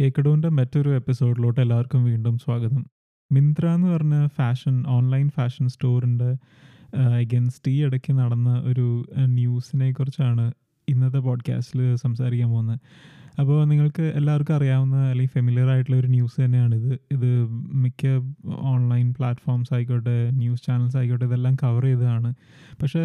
കേക്കഡോന്റെ മറ്റൊരു എപ്പിസോഡിലോട്ട് എല്ലാവർക്കും വീണ്ടും സ്വാഗതം. മിന്ത്ര എന്ന് പറഞ്ഞ ഫാഷൻ ഓൺലൈൻ ഫാഷൻ സ്റ്റോറിന്റെ എഗൻസ്റ്റ് ഈ ഇടയ്ക്ക് നടന്ന ഒരു ന്യൂസിനെ കുറിച്ചാണ് ഇന്നത്തെ പോഡ്കാസ്റ്റിൽ സംസാരിക്കാൻ പോകുന്നത്. അപ്പോൾ നിങ്ങൾക്ക് എല്ലാവർക്കും അറിയാവുന്ന അല്ലെങ്കിൽ ഫെമിലിയർ ആയിട്ടുള്ള ഒരു ന്യൂസ് തന്നെയാണിത്. ഇത് മിക്ക ഓൺലൈൻ പ്ലാറ്റ്ഫോംസ് ആയിക്കോട്ടെ ന്യൂസ് ചാനൽസ് ആയിക്കോട്ടെ ഇതെല്ലാം കവർ ചെയ്തതാണ്. പക്ഷേ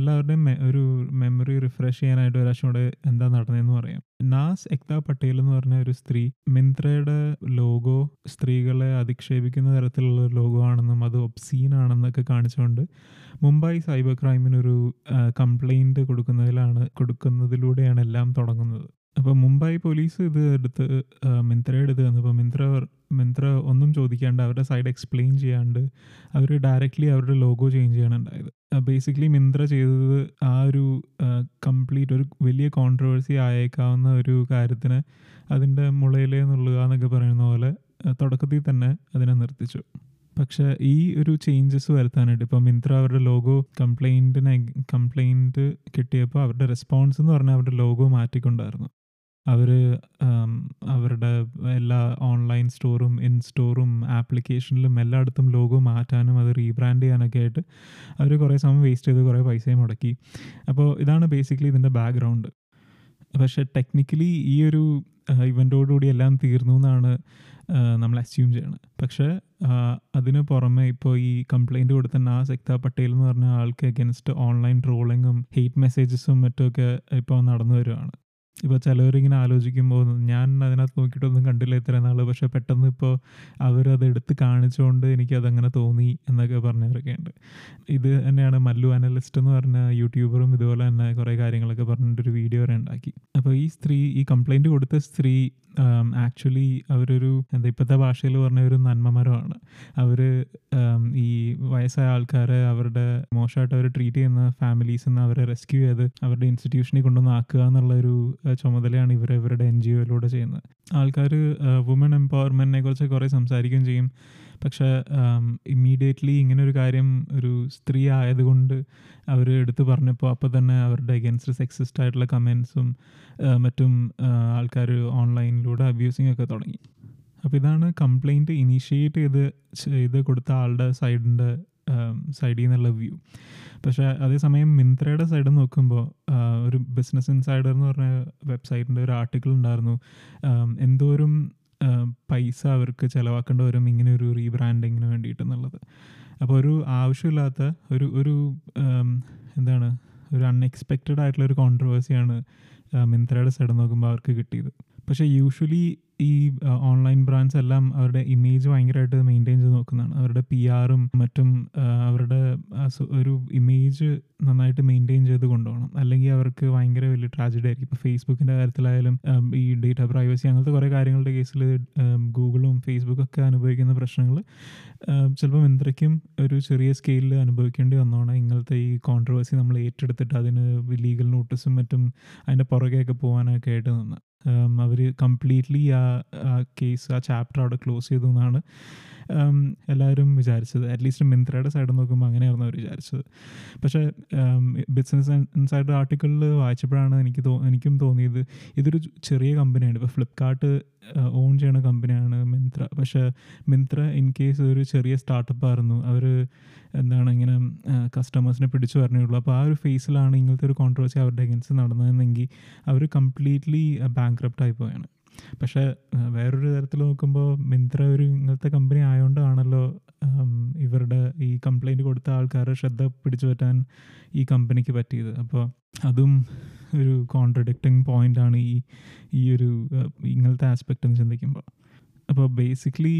എല്ലാവരുടെയും ഒരു മെമ്മറി റിഫ്രഷ് ചെയ്യാനായിട്ട് ഒരു പ്രാവശ്യം കൂടെ എന്താ നടന്നതെന്ന് പറയാം. നാസ് എക്ത പട്ടേൽ എന്ന് പറഞ്ഞ ഒരു സ്ത്രീ മിന്ത്രയുടെ ലോഗോ സ്ത്രീകളെ അധിക്ഷേപിക്കുന്ന തരത്തിലുള്ള ലോഗോ ആണെന്നും അത് ഒബ്സീൻ ആണെന്നൊക്കെ കാണിച്ചുകൊണ്ട് മുംബൈ സൈബർ ക്രൈമിനൊരു കംപ്ലൈന്റ് കൊടുക്കുന്നതിലാണ് കൊടുക്കുന്നതിലൂടെയാണ് എല്ലാം തുടങ്ങുന്നത്. അപ്പോൾ മുംബൈ പോലീസ് ഇത് എടുത്ത് മിന്ത്രയുടെ ഇത് തന്നു. അപ്പോൾ മിന്ത്ര മിന്ത്ര ഒന്നും ചോദിക്കാണ്ട് അവരുടെ സൈഡ് എക്സ്പ്ലെയിൻ ചെയ്യാണ്ട് അവർ ഡയറക്റ്റ്ലി അവരുടെ ലോഗോ ചേഞ്ച് ചെയ്യാണ് ഉണ്ടായത്. ബേസിക്കലി മിന്ത്ര ചെയ്തത് ആ ഒരു കംപ്ലീറ്റ് ഒരു വലിയ കോൺട്രവേഴ്സി ആയേക്കാവുന്ന ഒരു കാര്യത്തിന് അതിന്റെ മുളയിലേ നുള്ളുക എന്നൊക്കെ പറയുന്ന പോലെ തുടക്കത്തിൽ തന്നെ അതിനെ നിർത്തിച്ചു. പക്ഷേ ഈ ഒരു ചേഞ്ചസ് വരുത്താനായിട്ട് ഇപ്പോൾ മിന്ത്ര അവരുടെ ലോഗോ കംപ്ലൈന്റിന് കംപ്ലൈന്റ് കിട്ടിയപ്പോൾ അവരുടെ റെസ്പോൺസ് എന്ന് പറഞ്ഞാൽ അവരുടെ ലോഗോ മാറ്റിക്കൊണ്ടായിരുന്നു. അവർ അവരുടെ എല്ലാ ഓൺലൈൻ സ്റ്റോറും ഇൻ സ്റ്റോറും ആപ്ലിക്കേഷനിലും എല്ലായിടത്തും ലോഗോ മാറ്റാനും അത് റീബ്രാൻഡ് ചെയ്യാനൊക്കെ ആയിട്ട് അവർ കുറേ സമയം വേസ്റ്റ് ചെയ്ത് കുറേ പൈസയും മുടക്കി. അപ്പോൾ ഇതാണ് ബേസിക്കലി ഇതിന്റെ ബാക്ക്ഗ്രൗണ്ട് പക്ഷെ ടെക്നിക്കലി ഈ ഒരു ഇവന്റോടുകൂടി എല്ലാം തീർന്നു എന്നാണ് നമ്മൾ അസ്യൂം ചെയ്യണം. പക്ഷേ അതിന് പുറമെ ഇപ്പോൾ ഈ കംപ്ലൈന്റ് കൊടുത്ത ആ സെക്ത പട്ടേൽ എന്ന് പറഞ്ഞ ആൾക്ക് അഗെൻസ്റ്റ് ഓൺലൈൻ ട്രോളിങ്ങും ഹെയ്റ്റ് മെസ്സേജസും മറ്റുമൊക്കെ ഇപ്പോൾ നടന്നു വരുവാണ്. ഇപ്പോൾ ചിലവരിങ്ങനെ ആലോചിക്കുമ്പോൾ ഞാൻ അതിനകത്ത് നോക്കിയിട്ടൊന്നും കണ്ടില്ല ഇത്ര നാൾ പക്ഷേ പെട്ടെന്ന് ഇപ്പോൾ അവരത് എടുത്ത് കാണിച്ചുകൊണ്ട് എനിക്കതങ്ങനെ തോന്നി എന്നൊക്കെ പറഞ്ഞവരൊക്കെ ഉണ്ട് ഇത് തന്നെയാണ് മല്ലു അനലിസ്റ്റ് എന്ന് പറഞ്ഞ യൂട്യൂബറും ഇതുപോലെ തന്നെ കുറേ കാര്യങ്ങളൊക്കെ പറഞ്ഞിട്ടൊരു വീഡിയോ വരെ ഉണ്ടാക്കി. അപ്പോൾ ഈ സ്ത്രീ ഈ കംപ്ലൈന്റ് കൊടുത്ത സ്ത്രീ ആക്ച്വലി അവരൊരു എന്താ ഇപ്പോഴത്തെ ഭാഷയിൽ പറഞ്ഞ ഒരു നന്മമരമാണ്. അവർ ഈ വയസ്സായ ആൾക്കാരെ അവരുടെ മോശമായിട്ട് അവർ ട്രീറ്റ് ചെയ്യുന്ന ഫാമിലീസിൽ നിന്ന് അവരെ റെസ്ക്യൂ ചെയ്ത് അവരുടെ ഇൻസ്റ്റിറ്റ്യൂഷനിൽ കൊണ്ടുവന്ന് ആക്കുക എന്നുള്ള ഒരു ചുമതലയാണ് ഇവർ ഇവരുടെ എൻ ജി ഒയിലൂടെ ചെയ്യുന്നത്. ആൾക്കാർ വുമൺ എംപവർമെന്റിനെ കുറിച്ച് കുറേ സംസാരിക്കുകയും ചെയ്യും. പക്ഷേ ഇമ്മീഡിയറ്റ്ലി ഇങ്ങനെ ഒരു കാര്യം ഒരു സ്ത്രീ ആയതുകൊണ്ട് അവർ എടുത്തു പറഞ്ഞപ്പോൾ അപ്പോൾ തന്നെ അവരുടെ അഗെൻസ്റ്റ് സെക്സിസ്റ്റ് ആയിട്ടുള്ള കമൻസും മറ്റും ആൾക്കാർ ഓൺലൈനിലൂടെ അബ്യൂസിങ് ഒക്കെ തുടങ്ങി. അപ്പോൾ ഇതാണ് കംപ്ലൈന്റ് ഇനീഷ്യേറ്റ് ചെയ്ത് ചെയ്ത് കൊടുത്ത ആളുടെ സൈഡിന്റെ സൈഡിൽ നിന്നുള്ള വ്യൂ പക്ഷേ അതേസമയം മിന്ത്രയുടെ സൈഡ് നോക്കുമ്പോൾ ഒരു ബിസിനസ് ഇൻസൈഡർ എന്ന് പറഞ്ഞ വെബ്സൈറ്റിന്റെ ഒരു ആർട്ടിക്കിൾ ഉണ്ടായിരുന്നു. എന്തോരും എന്തോരം പൈസ അവർക്ക് ചിലവാക്കേണ്ടി വരും ഇങ്ങനെ ഒരു റീബ്രാൻഡിങ്ങിന് വേണ്ടിയിട്ടെന്നുള്ളത്. അപ്പോൾ ഒരു ആവശ്യമില്ലാത്ത ഒരു ഒരു എന്താണ് ഒരു അൺഎക്സ്പെക്റ്റഡ് ആയിട്ടുള്ള ഒരു കോൺട്രവേഴ്സിയാണ് മിന്ത്രയുടെ സൈഡ് നോക്കുമ്പോൾ അവർക്ക് കിട്ടിയത്. പക്ഷേ യൂഷ്വലി ഈ ഓൺലൈൻ ബ്രാൻഡ്സ് എല്ലാം അവരുടെ ഇമേജ് ഭയങ്കരമായിട്ട് മെയിന്റെയിൻ ചെയ്ത് നോക്കുന്നതാണ്. അവരുടെ പി ആറും മറ്റും അവരുടെ ഒരു ഇമേജ് നന്നായിട്ട് മെയിന്റെയിൻ ചെയ്ത് കൊണ്ടുപോകണം. അല്ലെങ്കിൽ അവർക്ക് ഭയങ്കര വലിയ ട്രാജഡി ആയിരിക്കും. ഇപ്പോൾ ഫേസ്ബുക്കിന്റെ കാര്യത്തിലായാലും ഈ ഡേറ്റ പ്രൈവസി അങ്ങനത്തെ കുറേ കാര്യങ്ങളുടെ കേസിൽ ഗൂഗിളും ഫേസ്ബുക്കും ഒക്കെ അനുഭവിക്കുന്ന പ്രശ്നങ്ങൾ ചിലപ്പോൾ മിന്ത്രയ്ക്കും ഒരു ചെറിയ സ്കെയിലിൽ അനുഭവിക്കേണ്ടി വന്നോണം. ഇങ്ങനത്തെ ഈ കോൺട്രവേഴ്സി നമ്മൾ ഏറ്റെടുത്തിട്ട് അതിന് ലീഗൽ നോട്ടീസും മറ്റും അതിന്റെ പുറകെയൊക്കെ പോകാനൊക്കെ ആയിട്ട് നിന്ന്. അവർ കംപ്ലീറ്റ്ലി ആ കേസ് ആ ചാപ്റ്റർ അവിടെ ക്ലോസ് ചെയ്തു എന്നാണ് എല്ലാവരും വിചാരിച്ചത് അറ്റ്ലീസ്റ്റ് മിന്ത്രയുടെ സൈഡ് നോക്കുമ്പോൾ അങ്ങനെയായിരുന്നു അവർ വിചാരിച്ചത്. പക്ഷേ ബിസിനസ് ഇൻസൈഡ് ആർട്ടിക്കിളിൽ വായിച്ചപ്പോഴാണ് എനിക്ക് തോ എനിക്കും തോന്നിയത് ഇതൊരു ചെറിയ കമ്പനിയാണ് ഇപ്പോൾ ഫ്ലിപ്കാർട്ട് ഓൺ ചെയ്യണ കമ്പനിയാണ് മിന്ത്ര. പക്ഷേ മിന്ത്ര ഇൻ കേസ് ഒരു ചെറിയ സ്റ്റാർട്ടപ്പ് ആയിരുന്നു. അവർ എന്താണ് ഇങ്ങനെ കസ്റ്റമേഴ്സിനെ പിടിച്ചു പറഞ്ഞുള്ളൂ. അപ്പോൾ ആ ഒരു ഫേസിലാണ് ഇങ്ങനത്തെ ഒരു കോൺട്രവേഴ്സി അവരുടെ അഗൻസ്റ്റ് നടന്നതെന്നെങ്കിൽ അവർ കംപ്ലീറ്റ്ലി ബാങ്ക്രപ്റ്റ് ആയി പോയാണ്. പക്ഷേ വേറൊരു തരത്തിൽ നോക്കുമ്പോൾ മിന്ത്ര ഒരു ഇങ്ങനത്തെ കമ്പനി ആയതുകൊണ്ടാണല്ലോ ഇവരുടെ ഈ കംപ്ലൈന്റ് കൊടുത്ത ആൾക്കാരുടെ ശ്രദ്ധ പിടിച്ചു പറ്റാൻ ഈ കമ്പനിക്ക് പറ്റിയത്. അപ്പോൾ അതും ഒരു കോൺട്രഡിക്റ്റിംഗ് ആണ് ഈ ഈ ഒരു ഇങ്ങനത്തെ ആസ്പെക്റ്റ് എന്ന് ചിന്തിക്കുമ്പോൾ അപ്പോൾ ബേസിക്കലി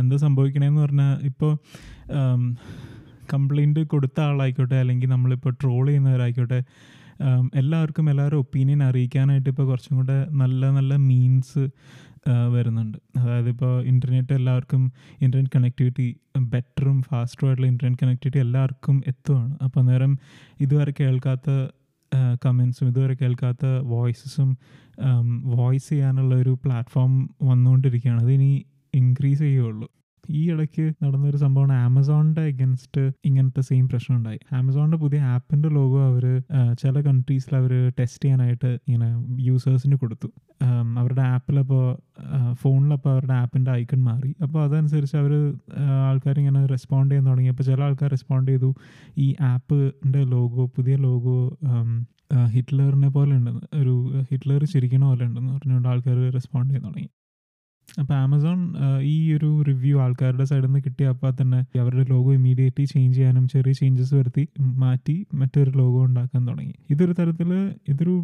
എന്താ സംഭവിക്കണേന്ന് പറഞ്ഞാൽ ഇപ്പോൾ കംപ്ലൈന്റ് കൊടുത്ത ആളായിക്കോട്ടെ അല്ലെങ്കിൽ നമ്മളിപ്പോൾ ട്രോൾ ചെയ്യുന്നവരായിക്കോട്ടെ എല്ലാവർക്കും എല്ലാവരും ഒപ്പീനിയൻ അറിയിക്കാനായിട്ട് ഇപ്പോൾ കുറച്ചും കൂടെ നല്ല നല്ല മീൻസ് വരുന്നുണ്ട്. അതായത് ഇപ്പോൾ ഇന്റർനെറ്റ് എല്ലാവർക്കും ഇന്റർനെറ്റ് കണക്ടിവിറ്റി ബെറ്ററും ഫാസ്റ്ററും ആയിട്ടുള്ള ഇന്റർനെറ്റ് കണക്ടിവിറ്റി എല്ലാവർക്കും എത്തുവാണ്. അപ്പോൾ അന്നേരം ഇതുവരെ കേൾക്കാത്ത കമൻസും ഇതുവരെ കേൾക്കാത്ത വോയിസസും വോയിസ് ചെയ്യാനുള്ള ഒരു പ്ലാറ്റ്ഫോം വന്നുകൊണ്ടിരിക്കുകയാണ്. അതിനി ഇൻക്രീസ് ചെയ്യുള്ളൂ ഈ ഇടയ്ക്ക് നടന്നൊരു സംഭവമാണ് ആമസോണിന്റെ അഗൻസ്റ്റ് ഇങ്ങനത്തെ സെയിം പ്രശ്നം ഉണ്ടായി. ആമസോണിന്റെ പുതിയ ആപ്പിന്റെ ലോഗോ അവർ ചില കൺട്രീസിൽ അവർ ടെസ്റ്റ് ചെയ്യാനായിട്ട് ഇങ്ങനെ യൂസേഴ്സിന് കൊടുത്തു. അവരുടെ ആപ്പിലപ്പോൾ ഫോണിലപ്പോൾ അവരുടെ ആപ്പിന്റെ ഐക്കൺ മാറി. അപ്പോൾ അതനുസരിച്ച് അവർ ആൾക്കാരിങ്ങനെ റെസ്പോണ്ട് ചെയ്യാൻ തുടങ്ങി. അപ്പോൾ ചില ആൾക്കാർ റെസ്പോണ്ട് ചെയ്തു ഈ ആപ്പിന്റെ ലോഗോ പുതിയ ലോഗോ ഹിറ്റ്ലറിനെ പോലെ ഉണ്ടെന്ന് ഒരു ഹിറ്റ്ലർ ചിരിക്കണ പോലെ ഉണ്ടെന്ന് പറഞ്ഞുകൊണ്ട് ആൾക്കാർ റെസ്പോണ്ട് ചെയ്യാൻ തുടങ്ങി. അപ്പോൾ ആമസോൺ ഈ ഒരു റിവ്യൂ ആൾക്കാരുടെ സൈഡിൽ നിന്ന് കിട്ടിയ അപ്പോൾ തന്നെ അവരുടെ ലോഗോ ഇമീഡിയറ്റ്ലി ചേഞ്ച് ചെയ്യാനും ചെറിയ ചേഞ്ചസ് വരുത്തി മാറ്റി മറ്റൊരു ലോഗോ ഉണ്ടാക്കാൻ തുടങ്ങി. ഇതൊരു തരത്തിൽ ഇതൊരു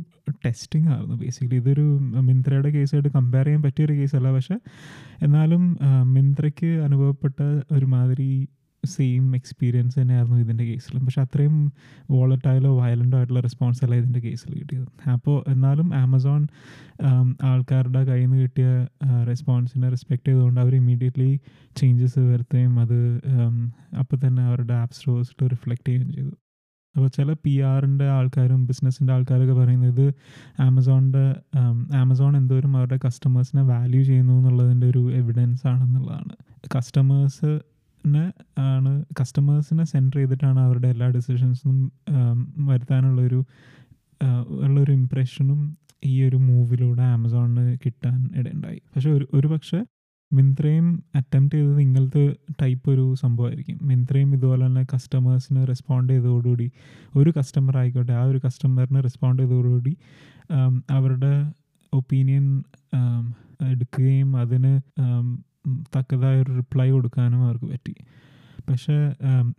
ടെസ്റ്റിംഗ് ആയിരുന്നു ബേസിക്കലി ഇതൊരു മിന്ത്രയുടെ കേസായിട്ട് കമ്പയർ ചെയ്യാൻ പറ്റിയൊരു കേസല്ല പക്ഷേ എന്നാലും മിന്ത്രയ്ക്ക് അനുഭവപ്പെട്ട ഒരുമാതിരി സെയിം എക്സ്പീരിയൻസ് തന്നെയായിരുന്നു ഇതിന്റെ കേസിലും. പക്ഷെ അത്രയും വോളറ്റൈലോ വയലന്റോ ആയിട്ടുള്ള റെസ്പോൺസ് അല്ല ഇതിന്റെ കേസിൽ കിട്ടിയത്. അപ്പോൾ എന്നാലും ആമസോൺ ആൾക്കാരുടെ കയ്യിൽ നിന്ന് കിട്ടിയ റെസ്പോൺസിനെ റെസ്പെക്റ്റ് ചെയ്തുകൊണ്ട് അവർ ഇമ്മീഡിയറ്റ്ലി ചേഞ്ചസ് വരുത്തുകയും അത് അപ്പോൾ തന്നെ അവരുടെ ആപ്പ് സ്റ്റോഴ്സിൽ റിഫ്ലക്റ്റ് ചെയ്യുകയും ചെയ്തു. അപ്പോൾ ചില പി ആറിന്റെ ആൾക്കാരും ബിസിനസ്സിന്റെ ആൾക്കാരൊക്കെ പറയുന്നത് ആമസോണിന്റെ ആമസോൺ എന്തോരം അവരുടെ കസ്റ്റമേഴ്സിനെ വാല്യൂ ചെയ്യുന്നു എന്നുള്ളതിന്റെ ഒരു എവിഡൻസ് ആണെന്നുള്ളതാണ്. കസ്റ്റമേഴ്സ് ആണ് കസ്റ്റമേഴ്സിനെ സെന്റർ ചെയ്തിട്ടാണ് അവരുടെ എല്ലാ ഡിസിഷൻസും വരുത്താനുള്ളൊരു ഉള്ളൊരു ഇമ്പ്രഷനും ഈ ഒരു മൂവിലൂടെ ആമസോണിന് കിട്ടാൻ ഇടയുണ്ടായി. പക്ഷെ ഒരു ഒരു പക്ഷേ മിന്ത്രയും അറ്റംപ്റ്റ് ചെയ്തത് ഇങ്ങനത്തെ ടൈപ്പ് ഒരു സംഭവമായിരിക്കും. മിന്ത്രയും ഇതുപോലെ തന്നെ കസ്റ്റമേഴ്സിന് റെസ്പോണ്ട് ചെയ്തതോടുകൂടി ഒരു കസ്റ്റമർ ആയിക്കോട്ടെ ആ ഒരു കസ്റ്റമറിന് റെസ്പോണ്ട് ചെയ്തതോടുകൂടി അവരുടെ ഒപ്പീനിയൻ എടുക്കുകയും അതിന് തക്കതായ ഒരു റിപ്ലൈ കൊടുക്കാനും അവർക്ക് പറ്റി. പക്ഷേ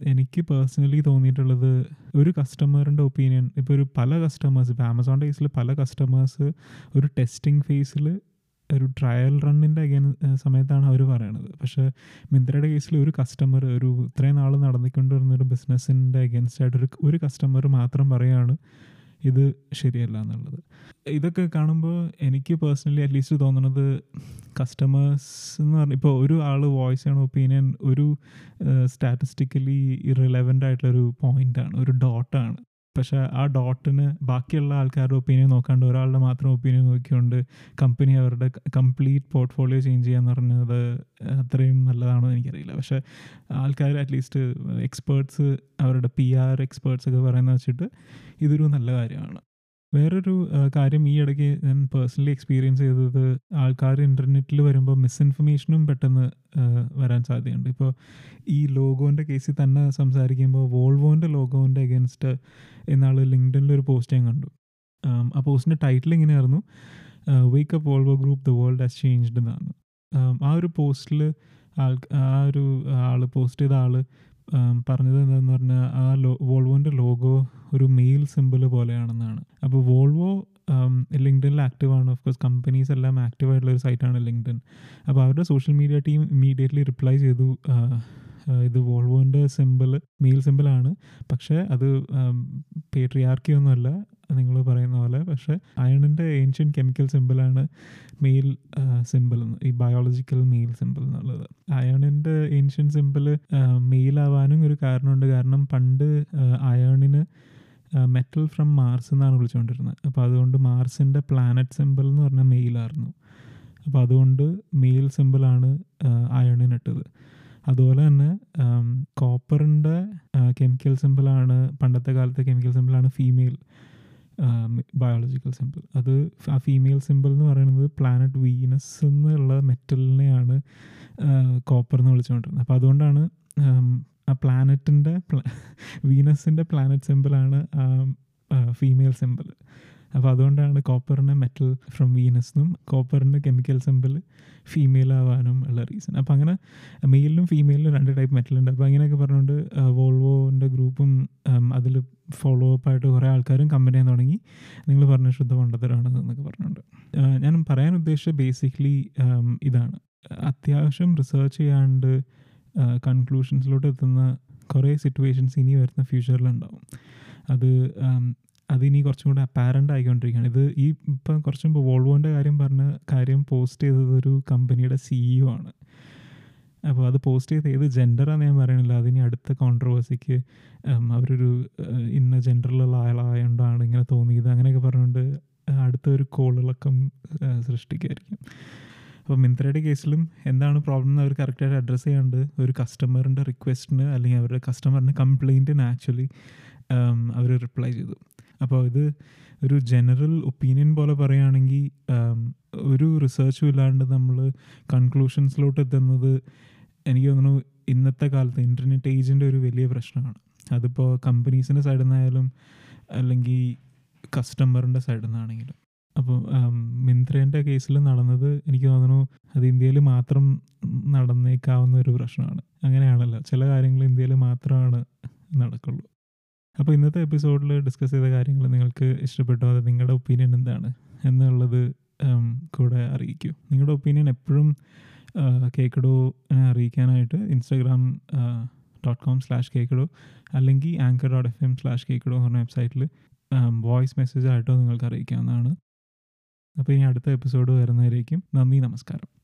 എനിക്ക് പേഴ്സണലി തോന്നിയിട്ടുള്ളത് ഒരു കസ്റ്റമറിന്റെ ഒപ്പീനിയൻ ഇപ്പോൾ ഒരു പല കസ്റ്റമേഴ്സ് ഇപ്പോൾ ആമസോണിന്റെ കേസിൽ പല കസ്റ്റമേഴ്സ് ഒരു ടെസ്റ്റിംഗ് ഫേസിൽ ഒരു ട്രയൽ റണ്ണിന്റെ അഗൈൻ സമയത്താണ് അവർ പറയണത്. പക്ഷേ മിന്ത്രയുടെ കേസിൽ ഒരു കസ്റ്റമർ ഒരു ഇത്രയും നാൾ നടന്നിക്കൊണ്ടിരുന്ന ഒരു ബിസിനസ്സിന്റെ അഗേൻസ്റ്റ് ആയിട്ട് ഒരു ഒരു കസ്റ്റമർ മാത്രം പറയുകയാണ് ഇത് ശരിയല്ല എന്നുള്ളത്. ഇതൊക്കെ കാണുമ്പോൾ എനിക്ക് പേഴ്സണലി അറ്റ്ലീസ്റ്റ് തോന്നുന്നത് കസ്റ്റമേഴ്സ് എന്ന് പറഞ്ഞാൽ ഇപ്പോൾ ഒരു ആൾ വോയിസ് ആണ് ഒപ്പീനിയൻ ഒരു സ്റ്റാറ്റിസ്റ്റിക്കലി ഇറലവന്റ് ആയിട്ടുള്ളൊരു പോയിന്റാണ് ഒരു ഡോട്ടാണ് പക്ഷേ ആ ഡോട്ടിന് ബാക്കിയുള്ള ആൾക്കാരുടെ ഒപ്പീനിയൻ നോക്കാണ്ട് ഒരാളുടെ മാത്രം ഒപ്പീനിയൻ നോക്കിക്കൊണ്ട് കമ്പനി അവരുടെ കംപ്ലീറ്റ് പോർട്ട്ഫോളിയോ ചേഞ്ച് ചെയ്യാന്ന് പറഞ്ഞത് അത്രയും നല്ലതാണോ എനിക്കറിയില്ല. പക്ഷേ ആൾക്കാർ അറ്റ്ലീസ്റ്റ് എക്സ്പേർട്സ് അവരുടെ പി ആർ എക്സ്പേർട്സ് ഒക്കെ പറയുന്നത് വെച്ചിട്ട് ഇതൊരു നല്ല കാര്യമാണ്. വേറൊരു കാര്യം ഈ ഇടയ്ക്ക് ഞാൻ പേഴ്സണലി എക്സ്പീരിയൻസ് ചെയ്തത് ആൾക്കാർ ഇന്റർനെറ്റിൽ വരുമ്പോൾ മിസ്ഇൻഫർമേഷനും പെട്ടെന്ന് വരാൻ സാധ്യതയുണ്ട്. ഇപ്പോൾ ഈ ലോഗോന്റെ കേസിൽ തന്നെ സംസാരിക്കുമ്പോൾ വോൾവോന്റെ ലോഗോന്റെ അഗേൻസ്റ്റ് എന്നാൾ ലിങ്ക്ഡനിൽ ഒരു പോസ്റ്റ് ഞാൻ കണ്ടു. ആ പോസ്റ്റിന്റെ ടൈറ്റിൽ ഇങ്ങനെയായിരുന്നു wake up Volvo group the world has changed എന്നാണ്. ആ ഒരു പോസ്റ്റിൽ ആൾ ആ ഒരു ആൾ പോസ്റ്റ് ചെയ്ത ആൾ പറഞ്ഞത് എന്താണെന്ന് പറഞ്ഞാൽ ആ ലോ വോൾവോന്റെ ലോഗോ ഒരു മെയിൽ സിമ്പിൾ പോലെയാണെന്നാണ്. അപ്പോൾ വോൾവോ ലിങ്ക്ഡനിൽ ആക്റ്റീവാണ്. ഓഫ് കോഴ്സ് കമ്പനീസ് എല്ലാം ആക്റ്റീവ് ആയിട്ടുള്ള ഒരു സൈറ്റാണ് ലിങ്ക്ഡിൻ അപ്പോൾ അവരുടെ social media team immediately reply ചെയ്തു ഇത് വോൾവോന്റെ സിമ്പിൾ മെയിൽ സിമ്പിളാണ് പക്ഷേ അത് പേട്രിയാർക്കി ഒന്നുമല്ല. നിങ്ങൾ പറയുന്ന പോലെ. പക്ഷേ അയണിന്റെ ഏൻഷ്യൻ കെമിക്കൽ സിമ്പിളാണ് മെയിൽ സിമ്പിൾ ഈ ബയോളജിക്കൽ മെയിൽ സിമ്പിൾ എന്നുള്ളത്. അയണിന്റെ ഏൻഷ്യൻ സിമ്പിൾ മെയിൽ ആവാനും ഒരു കാരണമുണ്ട്. കാരണം പണ്ട് അയണിന് മെറ്റൽ ഫ്രം മാർസ് എന്നാണ് വിളിച്ചുകൊണ്ടിരുന്നത്. അപ്പോൾ അതുകൊണ്ട് മാർസിന്റെ പ്ലാനറ്റ് സിമ്പിൾ എന്ന് പറഞ്ഞാൽ മെയിലായിരുന്നു അപ്പോൾ അതുകൊണ്ട് മെയിൽ സിമ്പിളാണ് അയണിനിട്ടത് അതുപോലെ തന്നെ കോപ്പറിന്റെ കെമിക്കൽ സിമ്പിളാണ് പണ്ടത്തെ കാലത്തെ കെമിക്കൽ സിമ്പിളാണ് ഫീമെയിൽ ബയോളജിക്കൽ സിമ്പിൾ അത് ആ ഫീമെയിൽ സിമ്പിൾ എന്ന് പറയുന്നത് പ്ലാനറ്റ് വീനസ് എന്നുള്ള മെറ്റലിനെയാണ് കോപ്പർ എന്ന് വിളിച്ചുകൊണ്ടിരുന്നത്. അപ്പോൾ അതുകൊണ്ടാണ് ആ പ്ലാനറ്റിന്റെ വീനസിന്റെ പ്ലാനറ്റ് സിമ്പിളാണ് ഫീമെയിൽ സിമ്പിൾ അപ്പോൾ അതുകൊണ്ടാണ് കോപ്പറിന് മെറ്റൽ ഫ്രം വീനസ് എന്നും കോപ്പറിന് കെമിക്കൽ സിമ്പിൾ ഫീമെയിൽ ആവാനും ഉള്ള റീസൺ അപ്പോൾ അങ്ങനെ മെയിലിനും ഫീമെയിലിനും രണ്ട് ടൈപ്പ് മെറ്റൽ ഉണ്ട്. അപ്പോൾ അങ്ങനെയൊക്കെ പറഞ്ഞുകൊണ്ട് വോൾവോന്റെ ഗ്രൂപ്പും അതിൽ ഫോളോ അപ്പ് ആയിട്ട് കുറേ ആൾക്കാരും കമ്പനി ചെയ്യാൻ തുടങ്ങി. നിങ്ങൾ പറഞ്ഞ ശുദ്ധ പണ്ടത്തരാണ് എന്നൊക്കെ പറഞ്ഞുകൊണ്ട്. ഞാൻ പറയാൻ ഉദ്ദേശിച്ച ബേസിക്കലി ഇതാണ്. അത്യാവശ്യം റിസർച്ച് ചെയ്യാണ്ട് കൺക്ലൂഷൻസിലോട്ട് എത്തുന്ന കുറേ സിറ്റുവേഷൻസ് ഇനി വരുന്ന ഫ്യൂച്ചറിലുണ്ടാവും അത് അതിനി കുറച്ചും കൂടെ അപ്പാരന്റ് ആയിക്കൊണ്ടിരിക്കുകയാണ്. ഇത് ഈ ഇപ്പം കുറച്ച് മുമ്പ് വോൾവോന്റെ കാര്യം പറഞ്ഞ കാര്യം പോസ്റ്റ് ചെയ്തത് ഒരു കമ്പനിയുടെ സിഇഒ ആണ്. അപ്പോൾ അത് പോസ്റ്റ് ചെയ്ത് ഏത് ജെൻഡറാന്ന് ഞാൻ പറയണില്ല അതിനി അടുത്ത കോൺട്രവേഴ്സിക്ക് അവരൊരു ഇന്ന ജെൻഡറിലുള്ള ആളായതുകൊണ്ടാണ് ഇങ്ങനെ തോന്നിയത്. അങ്ങനെയൊക്കെ പറഞ്ഞുകൊണ്ട് അടുത്തൊരു കോളിളക്കം സൃഷ്ടിക്കുമായിരിക്കും അപ്പോൾ മിന്ത്രയുടെ കേസിലും എന്താണ് പ്രോബ്ലം എന്ന് അവർ കറക്റ്റായിട്ട് അഡ്രസ്സ് ചെയ്യാണ്ട് ഒരു കസ്റ്റമറിന്റെ റിക്വസ്റ്റിന് അല്ലെങ്കിൽ അവരുടെ കസ്റ്റമറിന്റെ കംപ്ലയിന്റിന് ആക്ച്വലി അവർ റിപ്ലൈ ചെയ്തു. അപ്പോൾ ഇത് ഒരു ജനറൽ ഒപ്പീനിയൻ പോലെ പറയുകയാണെങ്കിൽ ഒരു റിസർച്ചും ഇല്ലാണ്ട് നമ്മൾ കൺക്ലൂഷൻസിലോട്ട് എത്തുന്നത് എനിക്ക് തോന്നുന്നു ഇന്നത്തെ കാലത്ത് ഇന്റർനെറ്റ് ഏജിന്റെ ഒരു വലിയ പ്രശ്നമാണ്. അതിപ്പോൾ കമ്പനീസിന്റെ സൈഡിൽ നിന്നായാലും അല്ലെങ്കിൽ കസ്റ്റമറിന്റെ സൈഡിൽ നിന്നാണെങ്കിലും. അപ്പോൾ മിന്ത്രേന്റെ കേസിൽ നടന്നത് എനിക്ക് തോന്നുന്നു അത് ഇന്ത്യയിൽ മാത്രം നടന്നേക്കാവുന്ന ഒരു പ്രശ്നമാണ്. അങ്ങനെയാണല്ലോ. ചില കാര്യങ്ങൾ ഇന്ത്യയിൽ മാത്രമാണ് നടക്കുള്ളൂ. അപ്പോൾ ഇന്നത്തെ എപ്പിസോഡിൽ ഡിസ്കസ് ചെയ്ത കാര്യങ്ങൾ നിങ്ങൾക്ക് ഇഷ്ടപ്പെട്ടോ? അത് നിങ്ങളുടെ ഒപ്പീനിയൻ എന്താണ്? എന്നുള്ളത് കൂടെ അറിയിക്കൂ. നിങ്ങളുടെ ഒപ്പീനിയൻ എപ്പോഴും കേക്കഡോ അറിയിക്കാനായിട്ട് ഇൻസ്റ്റാഗ്രാം ഡോട്ട് കോം സ്ലാഷ് കേക്കഡോ അല്ലെങ്കിൽ anchor dot F M slash കേക്കഡോ പറഞ്ഞ വെബ്സൈറ്റിൽ വോയിസ് മെസ്സേജ് ആയിട്ടോ നിങ്ങൾക്ക് അറിയിക്കാവുന്നതാണ്. അപ്പോൾ ഇനി അടുത്ത എപ്പിസോഡ് വരുന്നവരേക്കും നന്ദി നമസ്കാരം.